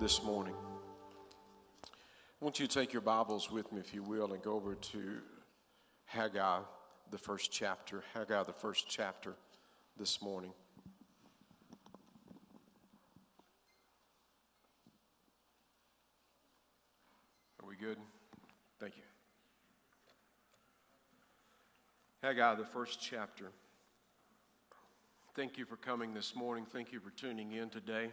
this morning. I want you to take your Bibles with me, if you will, and go over to Haggai, the first chapter. Haggai, the first chapter this morning. Are we good? Thank you. Haggai, the first chapter. Thank you for coming this morning. Thank you for tuning in today.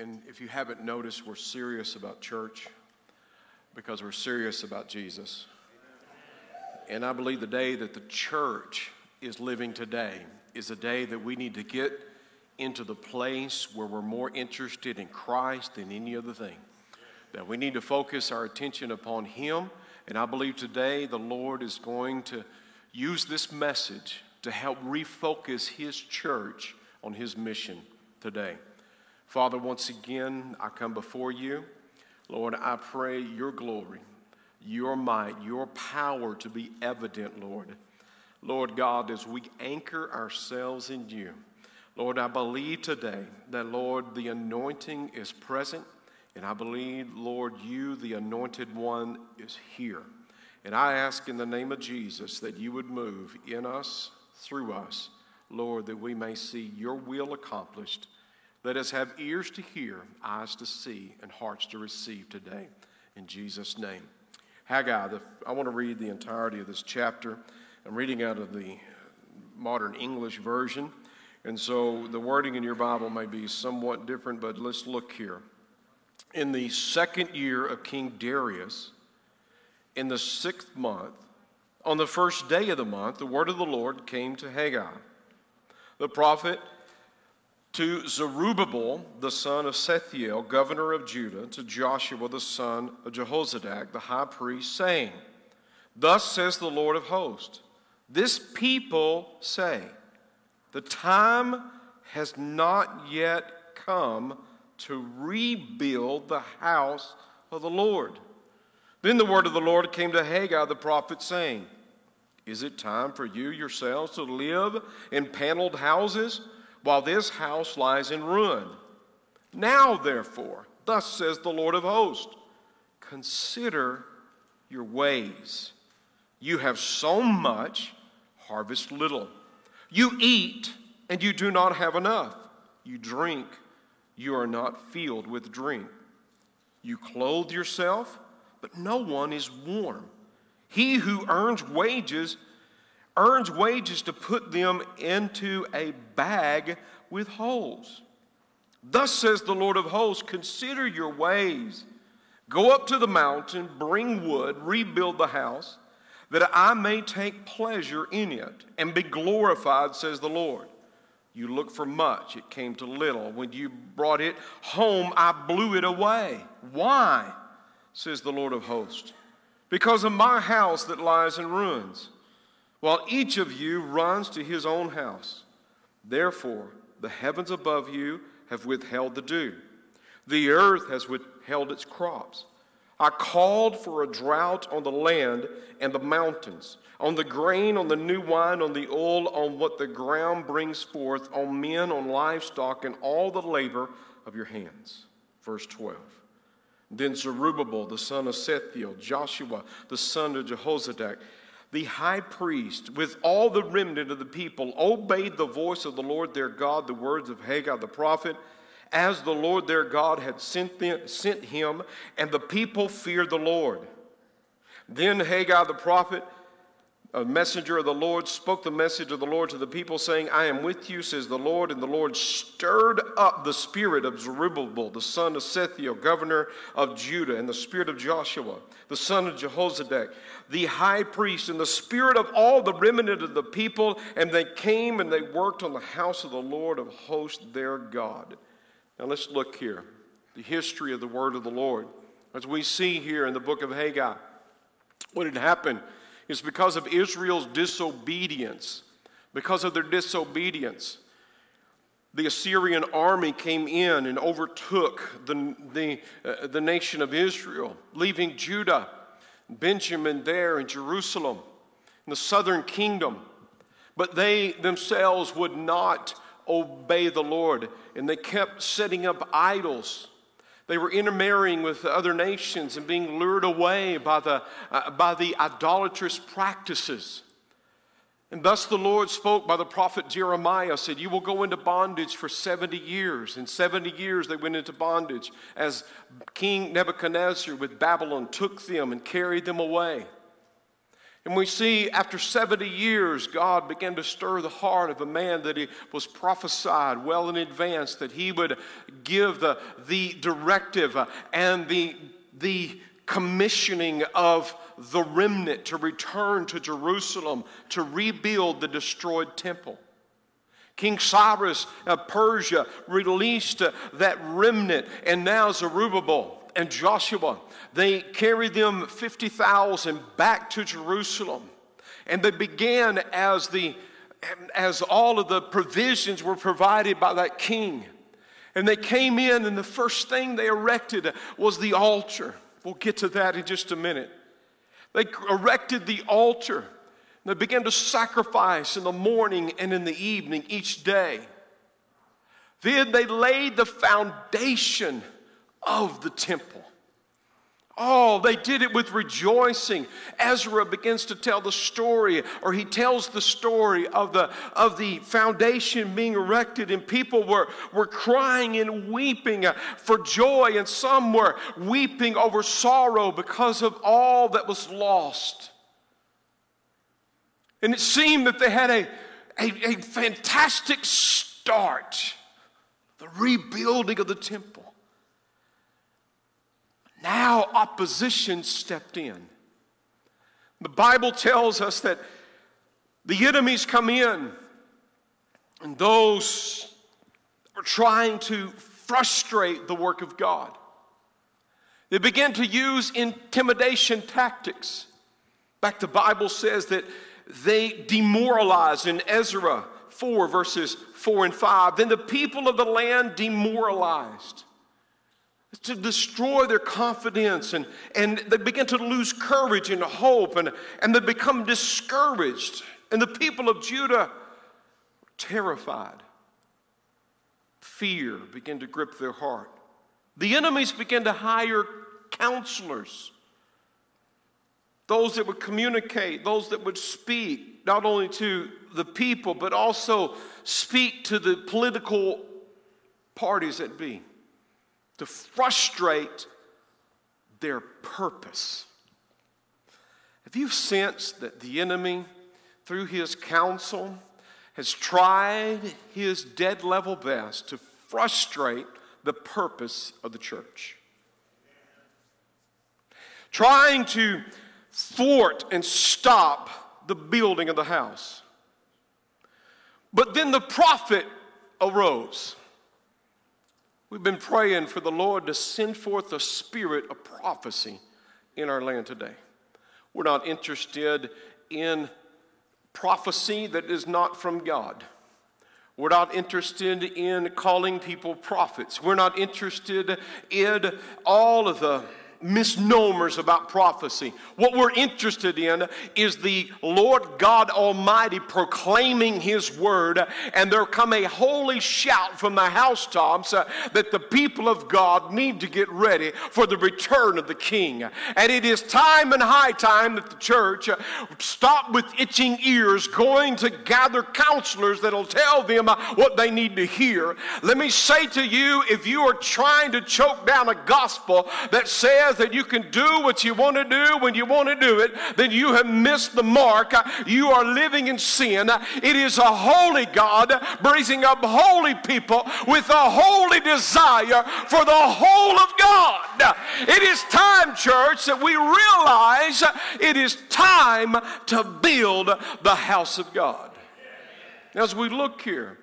And if you haven't noticed, we're serious about church because we're serious about Jesus. And I believe the day that the church is living today is a day that we need to get into the place where we're more interested in Christ than any other thing. That we need to focus our attention upon Him. And I believe today the Lord is going to use this message to help refocus His church on His mission today. Father, once again, I come before you. Lord, I pray your glory, your might, your power to be evident, Lord. Lord God, as we anchor ourselves in you, Lord, I believe today that, Lord, the anointing is present, and I believe, Lord, you, the anointed one, is here. And I ask in the name of Jesus that you would move in us, through us, Lord, that we may see your will accomplished let us have ears to hear, eyes to see, and hearts to receive today. In Jesus' name. Haggai, the, I want to read the entirety of this chapter. I'm reading out of the modern English version. And so the wording in your Bible may be somewhat different, but let's look here. In the second year of King Darius, in the sixth month, on the first day of the month, the word of the Lord came to Haggai, the prophet to Zerubbabel, the son of Shealtiel, governor of Judah, to Joshua, the son of Jehozadak, the high priest, saying, Thus says the Lord of hosts, this people say, The time has not yet come to rebuild the house of the Lord. Then the word of the Lord came to Haggai the prophet, saying, Is it time for you yourselves to live in paneled houses? While this house lies in ruin. Now, therefore, thus says the Lord of hosts, consider your ways. You have sown much, harvest little. You eat, and you do not have enough. You drink, you are not filled with drink. You clothe yourself, but no one is warm. He who earns wages earns wages to put them into a bag with holes. Thus says the Lord of hosts Consider your ways. Go up to the mountain, bring wood, rebuild the house, that I may take pleasure in it and be glorified, says the Lord. You looked for much, it came to little. When you brought it home, I blew it away. Why? says the Lord of hosts. Because of my house that lies in ruins while each of you runs to his own house. Therefore, the heavens above you have withheld the dew, the earth has withheld its crops. I called for a drought on the land and the mountains, on the grain, on the new wine, on the oil, on what the ground brings forth, on men, on livestock, and all the labor of your hands. Verse 12. Then Zerubbabel, the son of Shealtiel, Joshua, the son of Jehozadak, the high priest, with all the remnant of the people, obeyed the voice of the Lord their God, the words of Haggai the prophet, as the Lord their God had sent, them, sent him, and the people feared the Lord. Then Haggai the prophet a messenger of the Lord spoke the message of the Lord to the people, saying, I am with you, says the Lord. And the Lord stirred up the spirit of Zerubbabel, the son of Shealtiel, governor of Judah, and the spirit of Joshua, the son of Jehozadak, the high priest, and the spirit of all the remnant of the people. And they came and they worked on the house of the Lord of hosts, their God. Now let's look here the history of the word of the Lord. As we see here in the book of Haggai, what had happened it's because of Israel's disobedience. Because of their disobedience, the Assyrian army came in and overtook the, the, uh, the nation of Israel, leaving Judah, Benjamin there in Jerusalem, in the southern kingdom. But they themselves would not obey the Lord. And they kept setting up idols. They were intermarrying with other nations and being lured away by the, uh, by the idolatrous practices. And thus the Lord spoke by the prophet Jeremiah, said, You will go into bondage for 70 years. In 70 years they went into bondage as King Nebuchadnezzar with Babylon took them and carried them away. And we see after 70 years, God began to stir the heart of a man that he was prophesied well in advance that he would give the, the directive and the, the commissioning of the remnant to return to Jerusalem to rebuild the destroyed temple. King Cyrus of Persia released uh, that remnant, and now Zerubbabel and Joshua, they carried them 50,000 back to Jerusalem. And they began as, the, as all of the provisions were provided by that king. And they came in, and the first thing they erected was the altar. We'll get to that in just a minute. They erected the altar. And They began to sacrifice in the morning and in the evening each day. Then they laid the foundation of the temple. Oh, they did it with rejoicing. Ezra begins to tell the story, or he tells the story of the, of the foundation being erected, and people were, were crying and weeping uh, for joy, and some were weeping over sorrow because of all that was lost. And it seemed that they had a, a, a fantastic start the rebuilding of the temple. Now opposition stepped in. The Bible tells us that the enemies come in, and those are trying to frustrate the work of God. They begin to use intimidation tactics. In fact, the Bible says that they demoralized in Ezra 4, verses 4 and 5. Then the people of the land demoralized to destroy their confidence and, and they begin to lose courage and hope and, and they become discouraged. And the people of Judah terrified. Fear began to grip their heart. The enemies began to hire counselors, those that would communicate, those that would speak, not only to the people, but also speak to the political parties that be to frustrate their purpose. Have you sensed that the enemy, through his counsel, has tried his dead level best to frustrate the purpose of the church? Trying to thwart and stop the building of the house. But then the prophet arose We've been praying for the Lord to send forth a spirit of prophecy in our land today. We're not interested in prophecy that is not from God. We're not interested in calling people prophets. We're not interested in all of the misnomers about prophecy. What we're interested in is the Lord God Almighty proclaiming His word, and there come a holy shout from the housetops uh, that the people of God need to get ready for the return of the King. And it is time and high time that the church uh, stop with itching ears, going to gather counselors that'll tell them uh, what they need to hear. Let me say to you, if you are trying to choke down a gospel that says says that you can do what you want to do when you want to do it, then you have missed the mark. You are living in sin. It is a holy God raising up holy people with a holy desire for the whole of God. It is time, church, that we realize it is time to build the house of God. As we look here,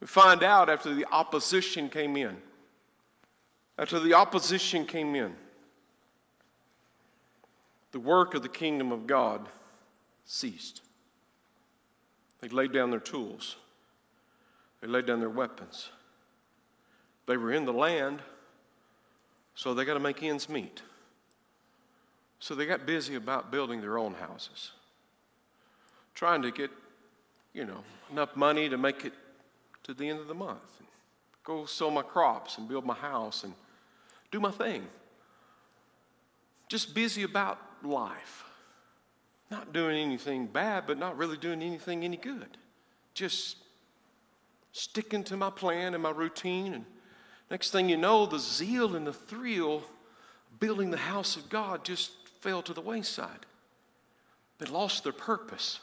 we find out after the opposition came in after the opposition came in, the work of the kingdom of God ceased. They laid down their tools, they laid down their weapons. They were in the land, so they got to make ends meet. So they got busy about building their own houses, trying to get, you know, enough money to make it to the end of the month. Go sell my crops and build my house and do my thing. Just busy about life. Not doing anything bad, but not really doing anything any good. Just sticking to my plan and my routine. And next thing you know, the zeal and the thrill building the house of God just fell to the wayside. They lost their purpose,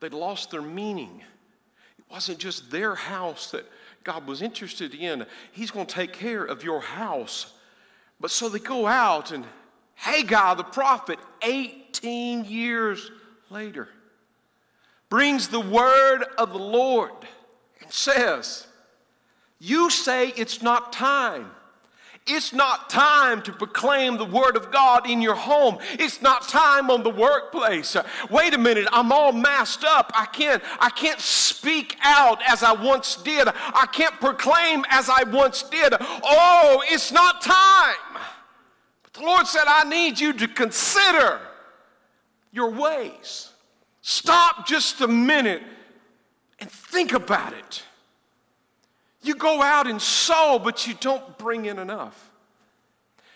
they lost their meaning. It wasn't just their house that God was interested in, He's going to take care of your house. But so they go out, and Haggai, the prophet, 18 years later, brings the word of the Lord and says, You say it's not time. It's not time to proclaim the word of God in your home. It's not time on the workplace. Wait a minute, I'm all masked up. I can't I can't speak out as I once did. I can't proclaim as I once did. Oh, it's not time. The Lord said I need you to consider your ways. Stop just a minute and think about it. You go out and sow, but you don't bring in enough.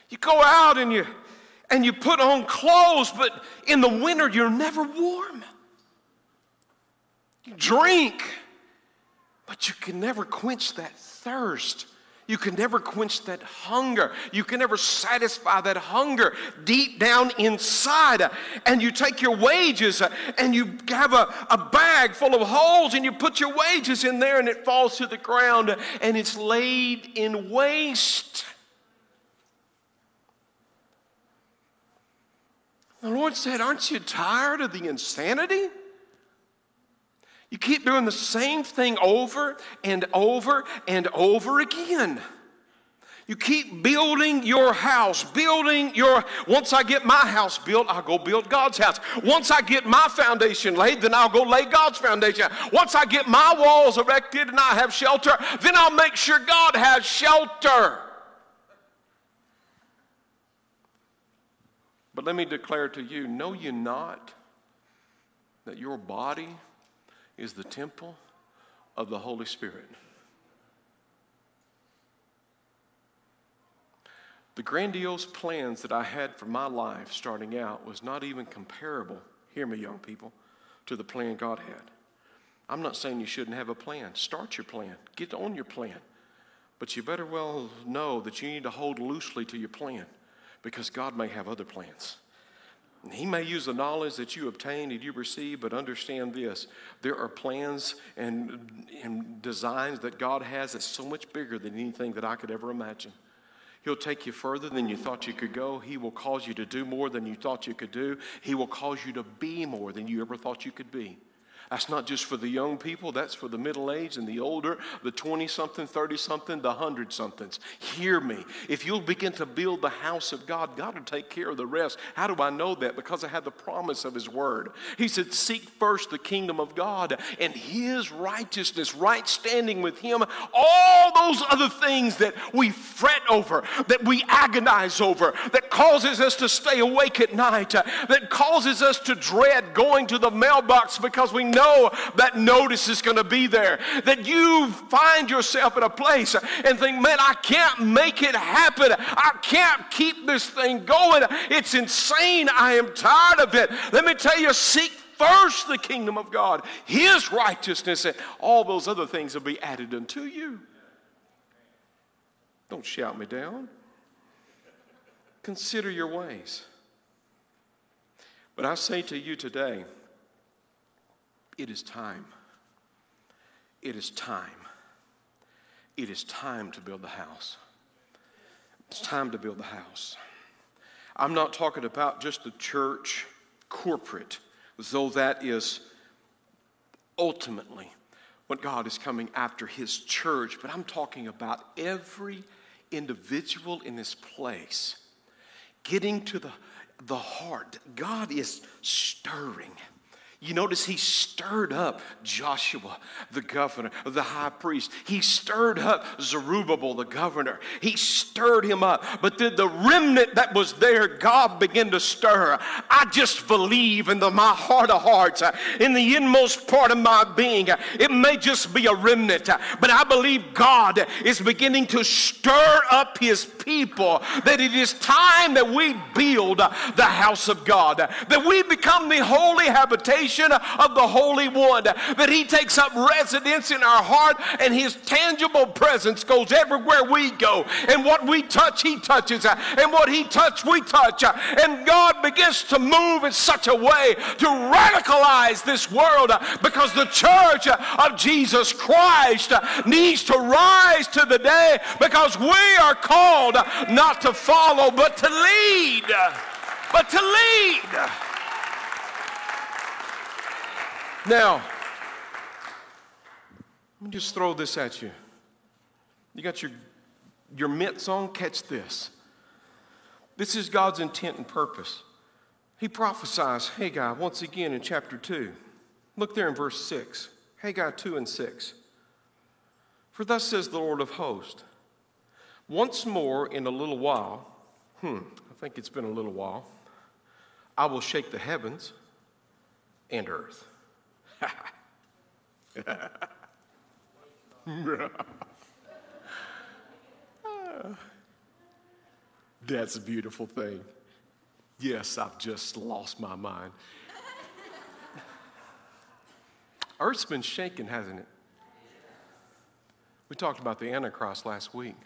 You go out and you and you put on clothes, but in the winter you're never warm. You drink, but you can never quench that thirst. You can never quench that hunger. You can never satisfy that hunger deep down inside. And you take your wages uh, and you have a, a bag full of holes and you put your wages in there and it falls to the ground and it's laid in waste. The Lord said, Aren't you tired of the insanity? You keep doing the same thing over and over and over again. You keep building your house, building your. Once I get my house built, I'll go build God's house. Once I get my foundation laid, then I'll go lay God's foundation. Once I get my walls erected and I have shelter, then I'll make sure God has shelter. But let me declare to you know you not that your body is the temple of the Holy Spirit. The grandiose plans that I had for my life starting out was not even comparable, hear me, young people, to the plan God had. I'm not saying you shouldn't have a plan. Start your plan, get on your plan. But you better well know that you need to hold loosely to your plan because God may have other plans. He may use the knowledge that you obtain and you receive, but understand this there are plans and, and designs that God has that's so much bigger than anything that I could ever imagine. He'll take you further than you thought you could go. He will cause you to do more than you thought you could do. He will cause you to be more than you ever thought you could be. That's not just for the young people, that's for the middle aged and the older, the 20 something, 30 something, the 100 somethings. Hear me. If you'll begin to build the house of God, God will take care of the rest. How do I know that? Because I have the promise of His Word. He said, Seek first the kingdom of God and His righteousness, right standing with Him. All those other things that we fret over, that we agonize over, that causes us to stay awake at night, that causes us to dread going to the mailbox because we know know that notice is going to be there. That you find yourself in a place and think, man, I can't make it happen. I can't keep this thing going. It's insane. I am tired of it. Let me tell you, seek first the kingdom of God, His righteousness, and all those other things will be added unto you. Don't shout me down. Consider your ways. But I say to you today, it is time. It is time. It is time to build the house. It's time to build the house. I'm not talking about just the church corporate, though that is ultimately what God is coming after His church, but I'm talking about every individual in this place getting to the, the heart. God is stirring. You notice he stirred up Joshua, the governor, the high priest. He stirred up Zerubbabel, the governor. He stirred him up. But then the remnant that was there, God began to stir. I just believe in the, my heart of hearts, uh, in the inmost part of my being. Uh, it may just be a remnant, uh, but I believe God is beginning to stir up his people. That it is time that we build the house of God, that we become the holy habitation of the Holy One, that He takes up residence in our heart and His tangible presence goes everywhere we go. And what we touch, He touches. And what He touches, we touch. And God begins to move in such a way to radicalize this world because the church of Jesus Christ needs to rise to the day because we are called not to follow but to lead. But to lead. Now, let me just throw this at you. You got your, your mitts on? Catch this. This is God's intent and purpose. He prophesies Haggai once again in chapter 2. Look there in verse 6. Haggai 2 and 6. For thus says the Lord of hosts, once more in a little while, hmm, I think it's been a little while, I will shake the heavens and earth. That's a beautiful thing. Yes, I've just lost my mind. Earth's been shaken, hasn't it? We talked about the Antichrist last week.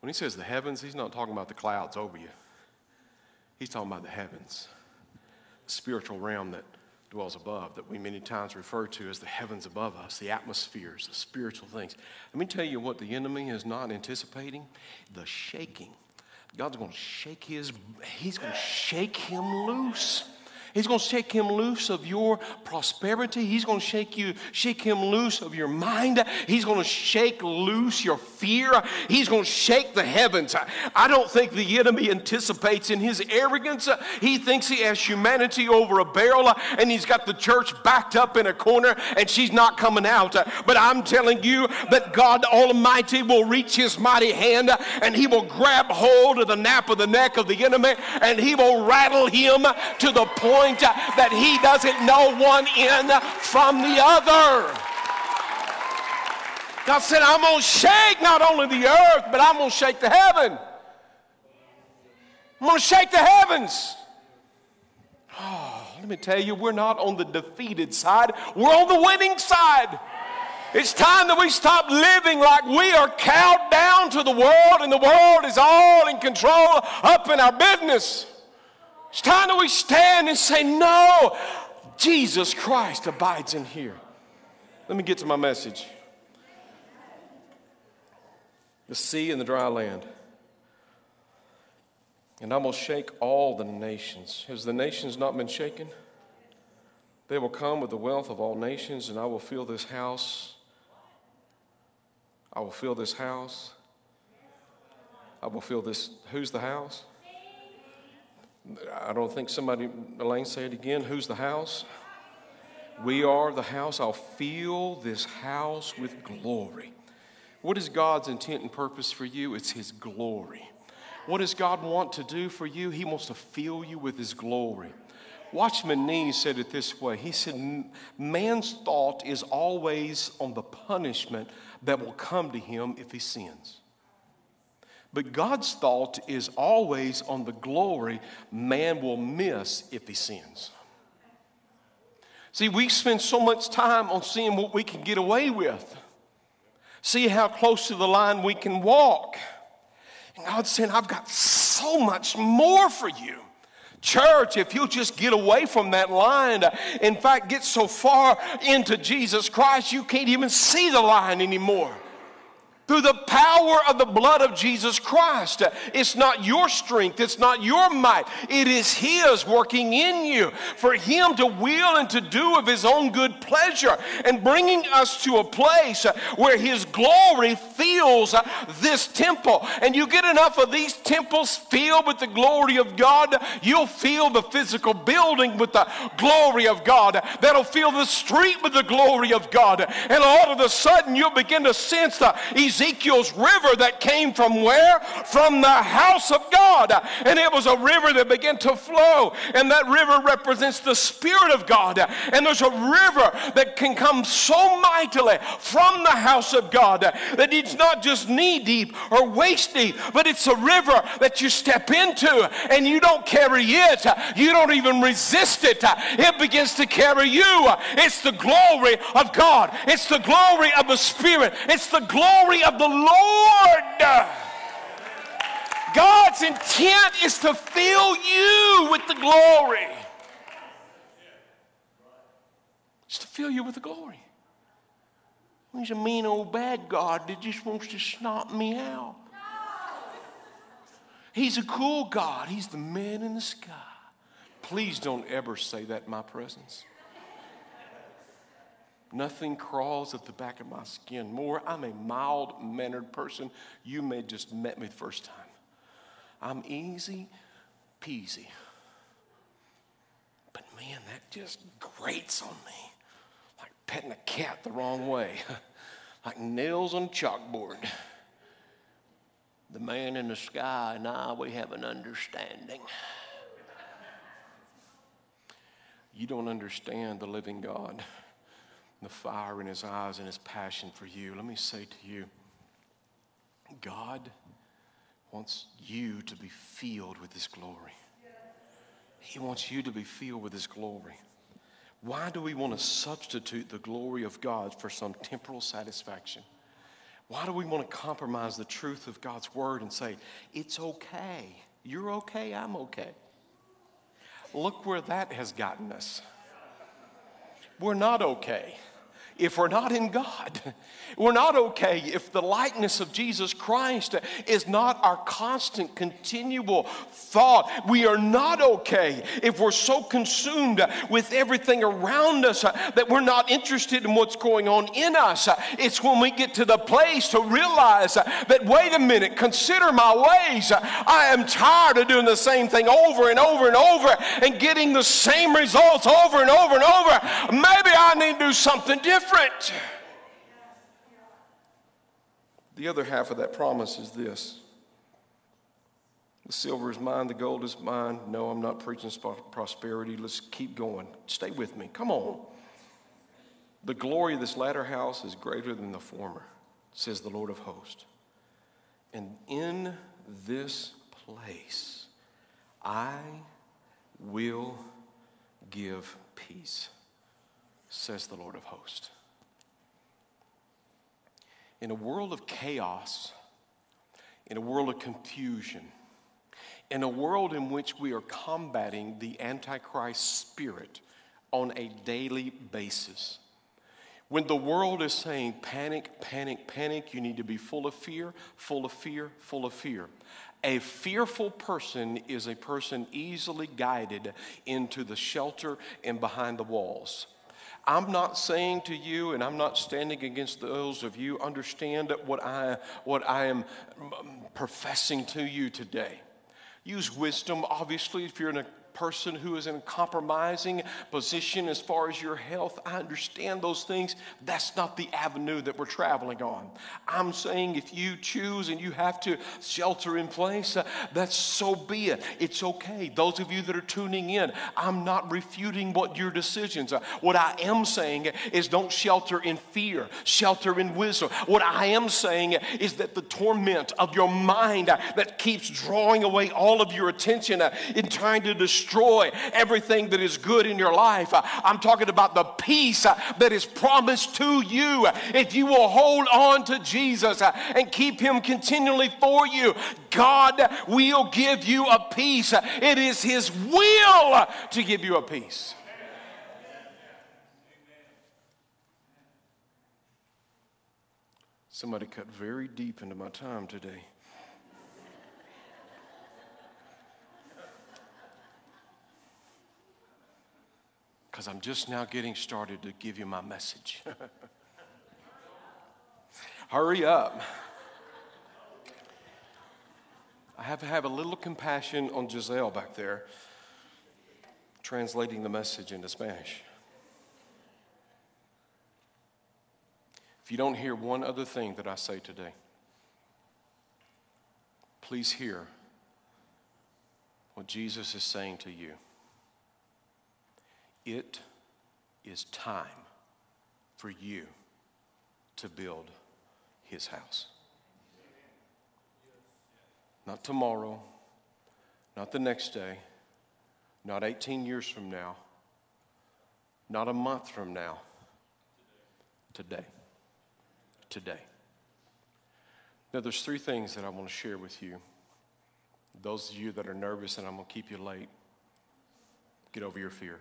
When he says the heavens, he's not talking about the clouds over you. He's talking about the heavens, the spiritual realm that dwells above, that we many times refer to as the heavens above us, the atmospheres, the spiritual things. Let me tell you what the enemy is not anticipating the shaking. God's going to shake his, he's going to shake him loose. He's going to shake him loose of your prosperity. He's going to shake you, shake him loose of your mind. He's going to shake loose your fear. He's going to shake the heavens. I don't think the enemy anticipates in his arrogance. He thinks he has humanity over a barrel and he's got the church backed up in a corner and she's not coming out. But I'm telling you that God Almighty will reach his mighty hand and he will grab hold of the nape of the neck of the enemy and he will rattle him to the point point that he doesn't know one end from the other. God said, I'm going to shake not only the earth, but I'm going to shake the heaven. I'm going to shake the heavens. Oh, let me tell you, we're not on the defeated side, we're on the winning side. It's time that we stop living like we are cowed down to the world and the world is all in control up in our business. It's time that we stand and say, No, Jesus Christ abides in here. Let me get to my message. The sea and the dry land. And I will shake all the nations. Has the nations not been shaken? They will come with the wealth of all nations, and I will fill this house. I will fill this house. I will fill this. Who's the house? I don't think somebody, Elaine, say it again. Who's the house? We are the house. I'll fill this house with glory. What is God's intent and purpose for you? It's His glory. What does God want to do for you? He wants to fill you with His glory. Watchman Nee said it this way He said, Man's thought is always on the punishment that will come to him if he sins. But God's thought is always on the glory man will miss if he sins. See, we spend so much time on seeing what we can get away with, see how close to the line we can walk. And God's saying, I've got so much more for you. Church, if you'll just get away from that line, in fact, get so far into Jesus Christ, you can't even see the line anymore. Through the power of the blood of Jesus Christ. It's not your strength, it's not your might, it is His working in you for Him to will and to do of His own good pleasure and bringing us to a place where His glory fills this temple. And you get enough of these temples filled with the glory of God, you'll fill the physical building with the glory of God. That'll fill the street with the glory of God. And all of a sudden, you'll begin to sense the Ezekiel's river that came from where? From the house of God. And it was a river that began to flow. And that river represents the Spirit of God. And there's a river that can come so mightily from the house of God that it's not just knee deep or waist deep, but it's a river that you step into and you don't carry it. You don't even resist it. It begins to carry you. It's the glory of God. It's the glory of the Spirit. It's the glory of the Lord. God's intent is to fill you with the glory. It's to fill you with the glory. He's a mean old bad God that just wants to snot me out. He's a cool God. He's the man in the sky. Please don't ever say that in my presence. Nothing crawls at the back of my skin more. I'm a mild mannered person. You may just met me the first time. I'm easy peasy. But man, that just grates on me like petting a cat the wrong way, like nails on chalkboard. The man in the sky and I, we have an understanding. You don't understand the living God, the fire in his eyes and his passion for you. Let me say to you God wants you to be filled with his glory. He wants you to be filled with his glory. Why do we want to substitute the glory of God for some temporal satisfaction? Why do we want to compromise the truth of God's word and say, it's okay? You're okay, I'm okay. Look where that has gotten us. We're not okay if we're not in God. We're not okay if the likeness of Jesus Christ is not our constant, continual thought. We are not okay if we're so consumed with everything around us that we're not interested in what's going on in us. It's when we get to the place to realize that, wait a minute, consider my ways. I am tired of doing the same thing over and over and over and getting the same results over and over and over. Maybe I need to do something different different. The other half of that promise is this the silver is mine, the gold is mine. No, I'm not preaching prosperity. Let's keep going. Stay with me. Come on. The glory of this latter house is greater than the former, says the Lord of hosts. And in this place I will give peace, says the Lord of hosts in a world of chaos, in a world of confusion, in a world in which we are combating the Antichrist spirit on a daily basis. When the world is saying panic, panic, panic, you need to be full of fear, full of fear, full of fear. A fearful person is a person easily guided into the shelter and behind the walls. I'm not saying to you, and I'm not standing against those of you, understand what I, what I am mm, mm, professing to you today. Use wisdom, obviously, if you're in a person who is in a compromising position as far as your health. I understand those things. That's not the avenue that we're traveling on. I'm saying if you choose and you have to shelter in place, uh, that's so be it. It's okay. Those of you that are tuning in, I'm not refuting what your decisions are. What I am saying is don't shelter in fear, shelter in wisdom. What I am saying is that the torment of your mind that keeps drawing away all of your attention uh, in trying to destroy destroy everything that is good in your life. Uh, I'm talking about the peace uh, that is promised to you if you will hold on to Jesus uh, and keep Him continually for you. God will give you a peace. It is His will to give you a peace. Somebody cut very deep into my time today. Because I'm just now getting started to give you my message. Hurry up. I have to have a little compassion on Giselle back there, translating the message into Spanish. If you don't hear one other thing that I say today, please hear what Jesus is saying to you. It is time for you to build his house. Not tomorrow, not the next day, not 18 years from now, not a month from now, today today. Now, there's three things that I want to share with you. Those of you that are nervous and I'm going to keep you late, get over your fear.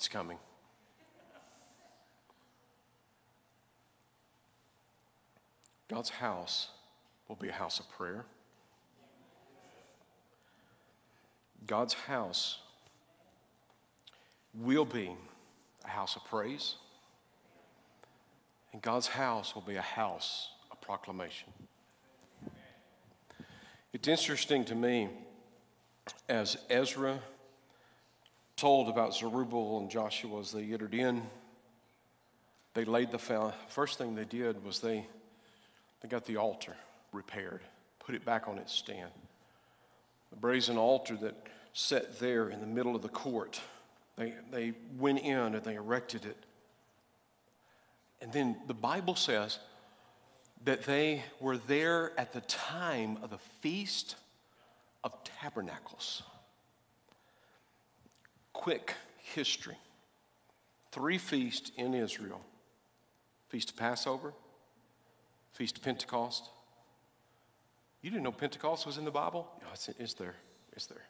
It's coming. God's house will be a house of prayer. God's house will be a house of praise. And God's house will be a house of proclamation. It's interesting to me as Ezra told about Zerubbabel and Joshua as they entered in, they laid the first thing they did was they, they got the altar repaired, put it back on its stand. The brazen altar that sat there in the middle of the court, they, they went in and they erected it. And then the Bible says that they were there at the time of the Feast of Tabernacles. Quick history three feasts in Israel Feast of Passover, Feast of Pentecost. You didn't know Pentecost was in the Bible? It's, it's there. It's there.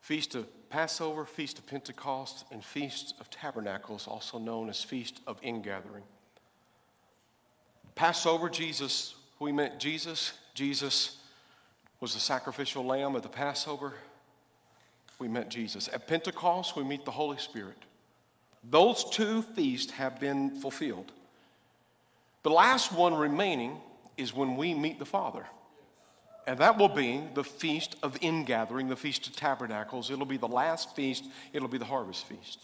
Feast of Passover, Feast of Pentecost, and Feast of Tabernacles, also known as Feast of Ingathering. Passover, Jesus, we met Jesus. Jesus was the sacrificial lamb of the Passover. We met Jesus. At Pentecost, we meet the Holy Spirit. Those two feasts have been fulfilled. The last one remaining is when we meet the Father. And that will be the feast of ingathering, the feast of tabernacles. It'll be the last feast, it'll be the harvest feast.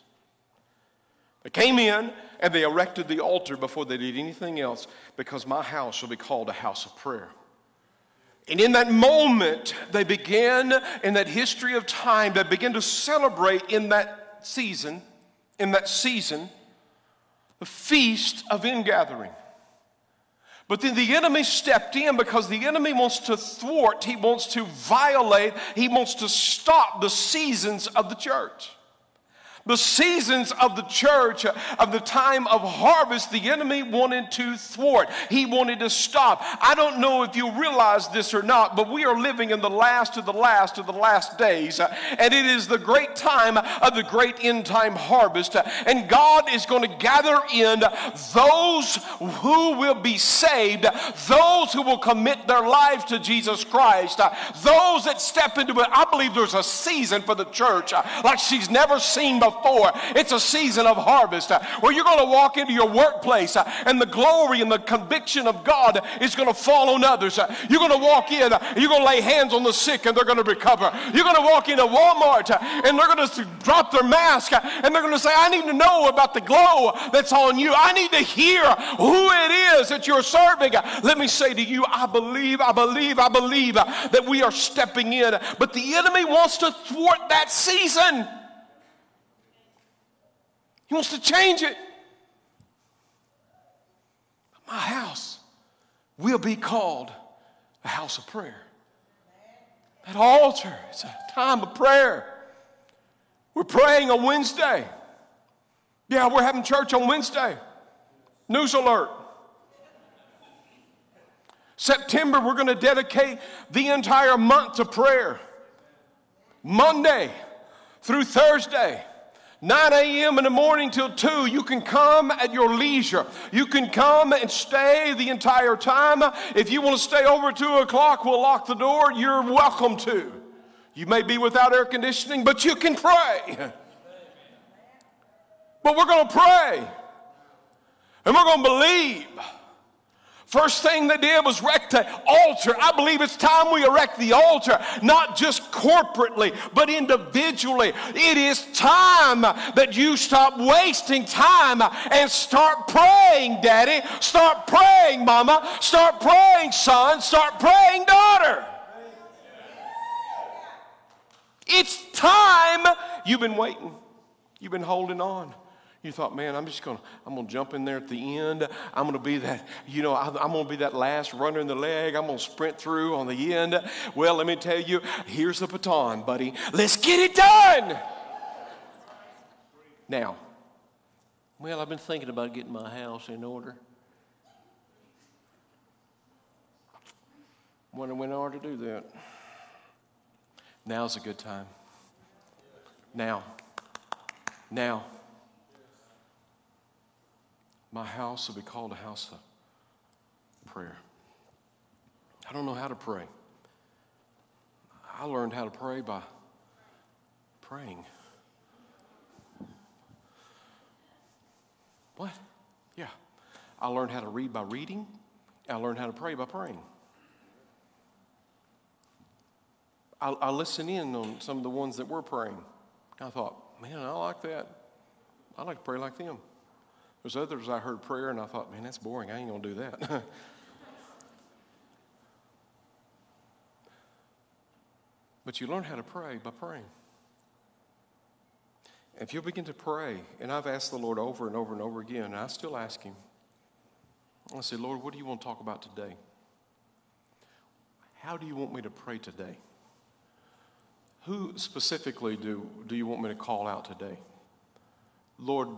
They came in and they erected the altar before they did anything else because my house shall be called a house of prayer. And in that moment, they began, in that history of time, they began to celebrate in that season, in that season, the feast of ingathering. But then the enemy stepped in because the enemy wants to thwart, he wants to violate, he wants to stop the seasons of the church the seasons of the church, uh, of the time of harvest, the enemy wanted to thwart. He wanted to stop. I don't know if you realize this or not, but we are living in the last of the last of the last days. Uh, and it is the great time of the great end time harvest. Uh, and God is going to gather in those who will be saved, those who will commit their lives to Jesus Christ, those that step into it. I believe there's a season for the church like she's never seen before before. It's a season of harvest uh, where you're going to walk into your workplace uh, and the glory and the conviction of God is going to fall on others. Uh, you're going to walk in, you're going to lay hands on the sick and they're going to recover. You're going to walk into Walmart and they're going to drop their mask and they're going to say, I need to know about the glow that's on you. I need to hear who it is that you're serving. Let me say to you, I believe, I believe, I believe that we are stepping in, but the enemy wants to thwart that season. He wants to change it. My house will be called a house of prayer. That altar is a time of prayer. We're praying on Wednesday. Yeah, we're having church on Wednesday. News alert. September, we're going to dedicate the entire month to prayer. Monday through Thursday, 9 a.m. in the morning till 2. You can come at your leisure. You can come and stay the entire time. If you want to stay over 2 o'clock, we'll lock the door. You're welcome to. You may be without air conditioning, but you can pray. But we're going to pray. And we're going to believe. First thing they did was erect the altar. I believe it's time we erect the altar, not just corporately, but individually. It is time that you stop wasting time and start praying, Daddy. Start praying, Mama. Start praying, son. Start praying, daughter. It's time. You've been waiting, you've been holding on. You thought, man, I'm just gonna, I'm gonna jump in there at the end. I'm gonna be that, you know, I'm gonna be that last runner in the leg. I'm gonna sprint through on the end. Well, let me tell you, here's the baton, buddy. Let's get it done. Now, well, I've been thinking about getting my house in order. Wonder when I ought to do that. Now's a good time. Now. Now. My house will be called a house of prayer. I don't know how to pray. I learned how to pray by praying. What? Yeah. I learned how to read by reading. I learned how to pray by praying. I, I listened in on some of the ones that were praying. I thought, man, I like that. I like to pray like them. There's others I heard prayer and I thought, man, that's boring. I ain't going to do that. but you learn how to pray by praying. If you'll begin to pray, and I've asked the Lord over and over and over again, and I still ask Him, I say, Lord, what do you want to talk about today? How do you want me to pray today? Who specifically do, do you want me to call out today? Lord,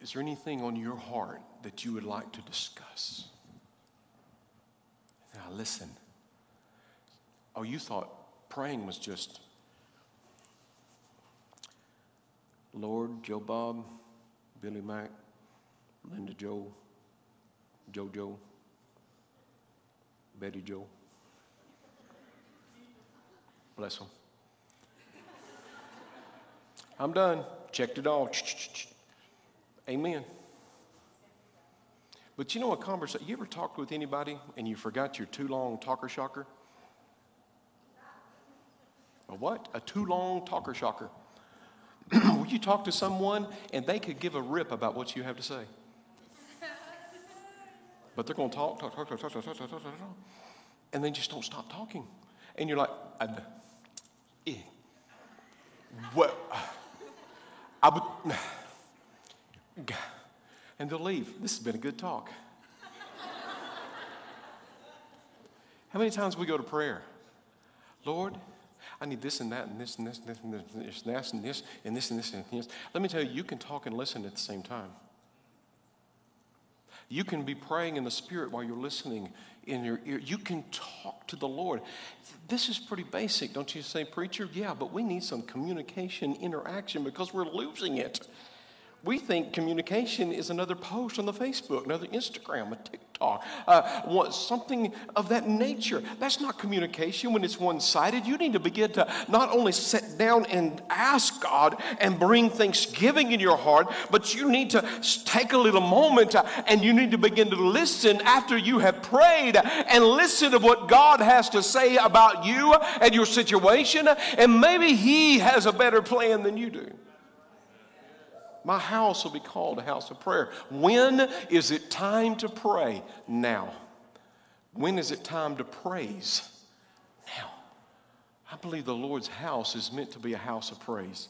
is there anything on your heart that you would like to discuss? Now, listen. Oh, you thought praying was just, Lord, Joe Bob, Billy Mack, Linda Joe, JoJo, Betty Joe. Bless them. I'm done. Checked it all. Amen. But you know a conversation, you ever talked with anybody and you forgot your too long talker shocker? A what? A too long talker shocker. Will you talk to someone and they could give a rip about what you have to say? But they're going to talk, talk, talk, talk, talk, talk, talk, talk, talk, talk, talk, and then just don't stop talking. And you're like, eh. what? I would and they'll leave. This has been a good talk. How many times we go to prayer? Lord, I need this and that and this and this and this and this and this and this and this and this and this and this. Let me tell you, you can talk and listen at the same time. You can be praying in the Spirit while you're listening in your ear. You can talk to the Lord. This is pretty basic, don't you say, preacher? Yeah, but we need some communication, interaction because we're losing it. We think communication is another post on the Facebook, another Instagram, a TikTok, uh, something of that nature. That's not communication when it's one sided. You need to begin to not only sit down and ask God and bring thanksgiving in your heart, but you need to take a little moment uh, and you need to begin to listen after you have prayed and listen to what God has to say about you and your situation. And maybe He has a better plan than you do. My house will be called a house of prayer. When is it time to pray? Now. When is it time to praise? Now. I believe the Lord's house is meant to be a house of praise.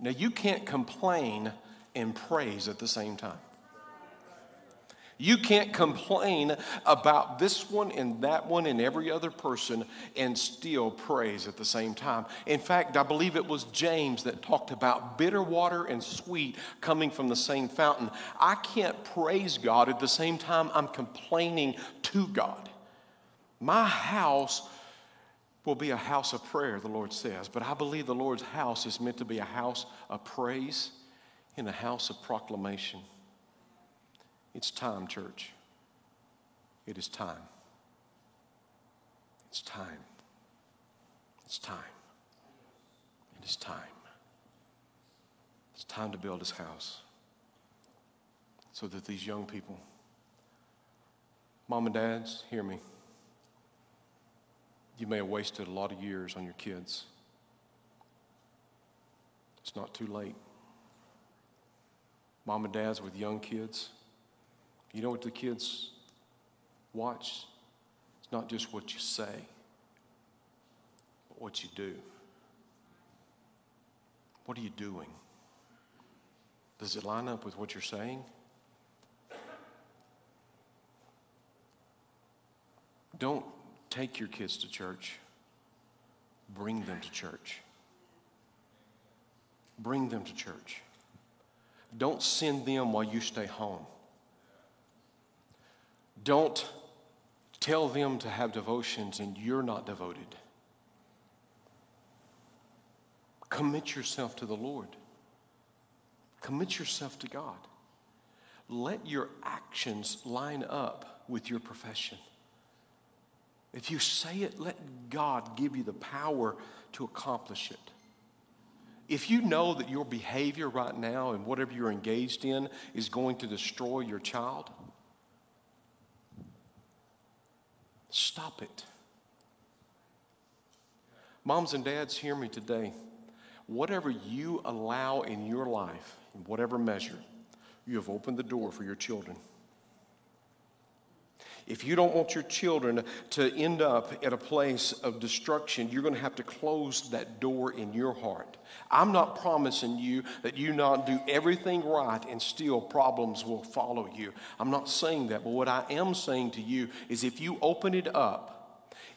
Now, you can't complain and praise at the same time. You can't complain about this one and that one and every other person and still praise at the same time. In fact, I believe it was James that talked about bitter water and sweet coming from the same fountain. I can't praise God at the same time I'm complaining to God. My house will be a house of prayer, the Lord says. But I believe the Lord's house is meant to be a house of praise and a house of proclamation. It's time, church. It is time. It's time. It's time. It is time. It's time to build his house so that these young people, mom and dads, hear me. You may have wasted a lot of years on your kids. It's not too late. Mom and dads with young kids, you know what the kids watch? It's not just what you say, but what you do. What are you doing? Does it line up with what you're saying? Don't take your kids to church, bring them to church. Bring them to church. Don't send them while you stay home. Don't tell them to have devotions and you're not devoted. Commit yourself to the Lord. Commit yourself to God. Let your actions line up with your profession. If you say it, let God give you the power to accomplish it. If you know that your behavior right now and whatever you're engaged in is going to destroy your child, stop it. Moms and dads, hear me today. Whatever you allow in your life, in whatever measure, you have opened the door for your children. If you don't want your children to end up at a place of destruction, you're going to have to close that door in your heart. I'm not promising you that you not do everything right and still problems will follow you. I'm not saying that, but what I am saying to you is if you open it up,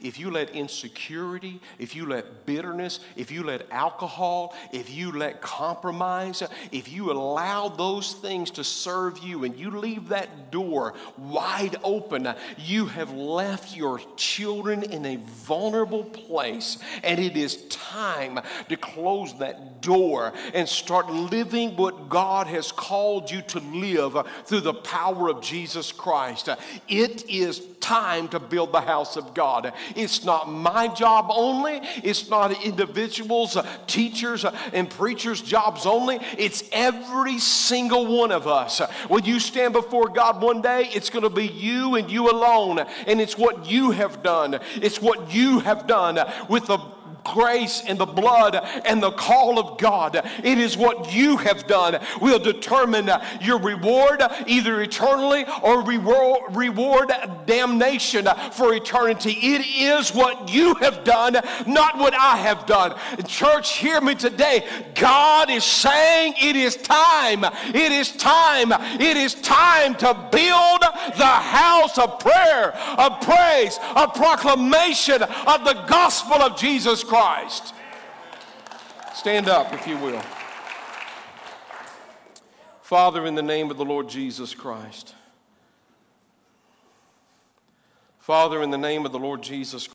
if you let insecurity, if you let bitterness, if you let alcohol, if you let compromise, if you allow those things to serve you and you leave that door wide open, you have left your children in a vulnerable place. And it is time to close that door and start living what God has called you to live through the power of Jesus Christ. It is time to build the house of God. It's not my job only, it's not individuals, uh, teachers, uh, and preachers' jobs only. It's every single one of us. When you stand before God one day, it's going to be you and you alone. And it's what you have done. It's what you have done with the grace and the blood and the call of God. It is what you have done will determine your reward, either eternally or reward damnation for eternity. It is what you have done, not what I have done. Church, hear me today. God is saying it is time. It is time. It is time to build the house of prayer, of praise, of proclamation of the gospel of Jesus Christ. Christ. Stand up, if you will. Father, in the name of the Lord Jesus Christ. Father, in the name of the Lord Jesus